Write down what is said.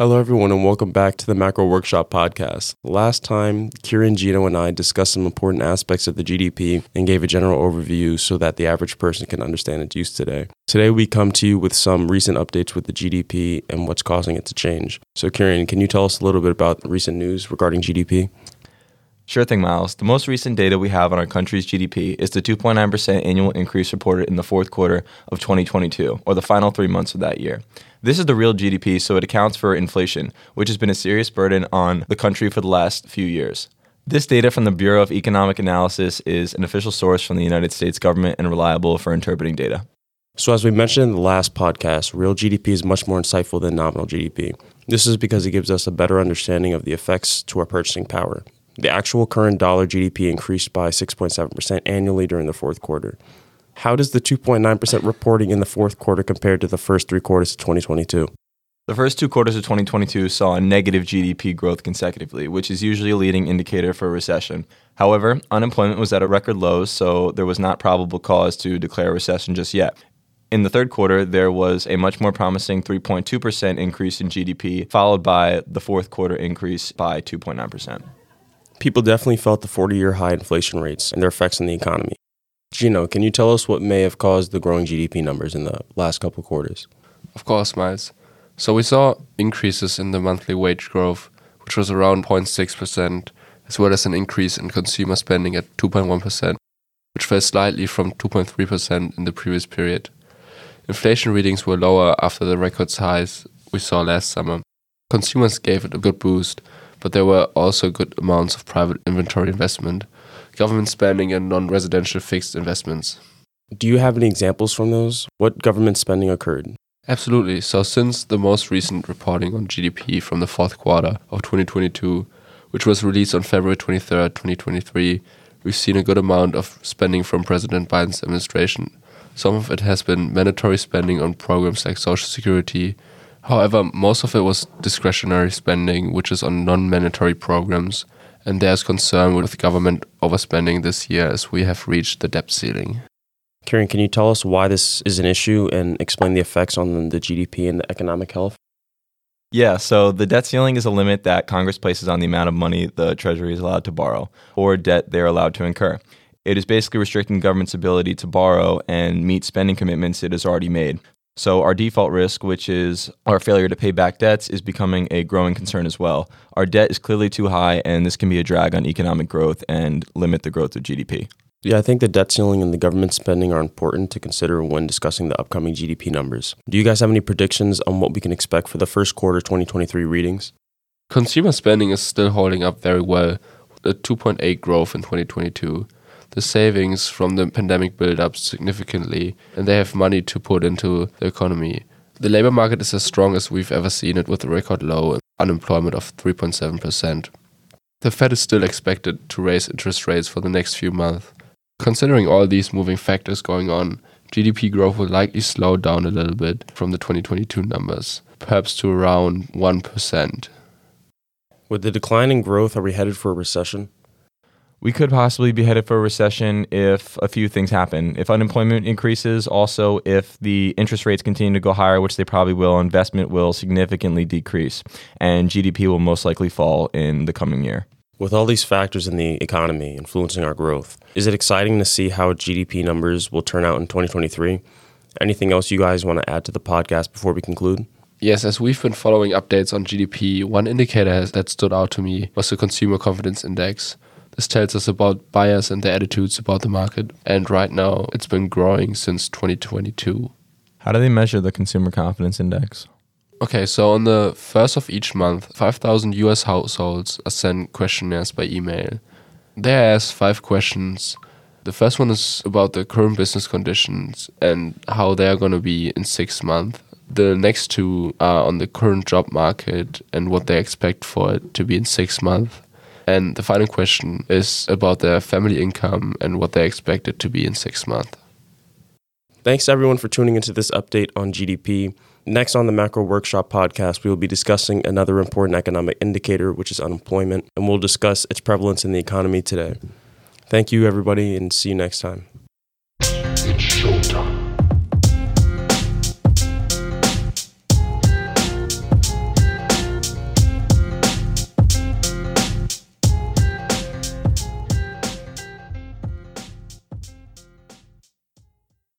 Hello, everyone, and welcome back to the Macro Workshop podcast. Last time, Kieran, Gino, and I discussed some important aspects of the GDP and gave a general overview so that the average person can understand its use today. Today, we come to you with some recent updates with the GDP and what's causing it to change. So, Kieran, can you tell us a little bit about recent news regarding GDP? Sure thing, Miles. The most recent data we have on our country's GDP is the 2.9% annual increase reported in the fourth quarter of 2022, or the final three months of that year. This is the real GDP, so it accounts for inflation, which has been a serious burden on the country for the last few years. This data from the Bureau of Economic Analysis is an official source from the United States government and reliable for interpreting data. So, as we mentioned in the last podcast, real GDP is much more insightful than nominal GDP. This is because it gives us a better understanding of the effects to our purchasing power. The actual current dollar GDP increased by 6.7% annually during the fourth quarter. How does the 2.9% reporting in the fourth quarter compare to the first three quarters of 2022? The first two quarters of 2022 saw a negative GDP growth consecutively, which is usually a leading indicator for a recession. However, unemployment was at a record low, so there was not probable cause to declare a recession just yet. In the third quarter, there was a much more promising 3.2% increase in GDP, followed by the fourth quarter increase by 2.9% people definitely felt the 40 year high inflation rates and their effects on the economy. Gino, can you tell us what may have caused the growing GDP numbers in the last couple quarters? Of course, Miles. So we saw increases in the monthly wage growth, which was around 0.6%, as well as an increase in consumer spending at 2.1%, which fell slightly from 2.3% in the previous period. Inflation readings were lower after the record highs we saw last summer. Consumers gave it a good boost, but there were also good amounts of private inventory investment, government spending, and non residential fixed investments. Do you have any examples from those? What government spending occurred? Absolutely. So, since the most recent reporting on GDP from the fourth quarter of 2022, which was released on February 23, 2023, we've seen a good amount of spending from President Biden's administration. Some of it has been mandatory spending on programs like Social Security, However, most of it was discretionary spending, which is on non mandatory programs, and there's concern with government overspending this year as we have reached the debt ceiling. Kieran, can you tell us why this is an issue and explain the effects on the GDP and the economic health? Yeah, so the debt ceiling is a limit that Congress places on the amount of money the Treasury is allowed to borrow or debt they're allowed to incur. It is basically restricting government's ability to borrow and meet spending commitments it has already made. So, our default risk, which is our failure to pay back debts, is becoming a growing concern as well. Our debt is clearly too high, and this can be a drag on economic growth and limit the growth of GDP. Yeah, I think the debt ceiling and the government spending are important to consider when discussing the upcoming GDP numbers. Do you guys have any predictions on what we can expect for the first quarter 2023 readings? Consumer spending is still holding up very well, with a 2.8 growth in 2022 the savings from the pandemic build up significantly and they have money to put into the economy. The labor market is as strong as we've ever seen it with a record low unemployment of 3.7%. The Fed is still expected to raise interest rates for the next few months. Considering all these moving factors going on, GDP growth will likely slow down a little bit from the 2022 numbers, perhaps to around 1%. With the decline in growth, are we headed for a recession? We could possibly be headed for a recession if a few things happen. If unemployment increases, also if the interest rates continue to go higher, which they probably will, investment will significantly decrease, and GDP will most likely fall in the coming year. With all these factors in the economy influencing our growth, is it exciting to see how GDP numbers will turn out in 2023? Anything else you guys want to add to the podcast before we conclude? Yes, as we've been following updates on GDP, one indicator that stood out to me was the Consumer Confidence Index. This tells us about buyers and their attitudes about the market. And right now, it's been growing since 2022. How do they measure the consumer confidence index? Okay, so on the first of each month, 5,000 US households are sent questionnaires by email. They ask five questions. The first one is about the current business conditions and how they are going to be in six months. The next two are on the current job market and what they expect for it to be in six months. And the final question is about their family income and what they expect it to be in six months. Thanks everyone for tuning into this update on GDP. Next on the Macro Workshop podcast, we will be discussing another important economic indicator, which is unemployment, and we'll discuss its prevalence in the economy today. Thank you, everybody, and see you next time.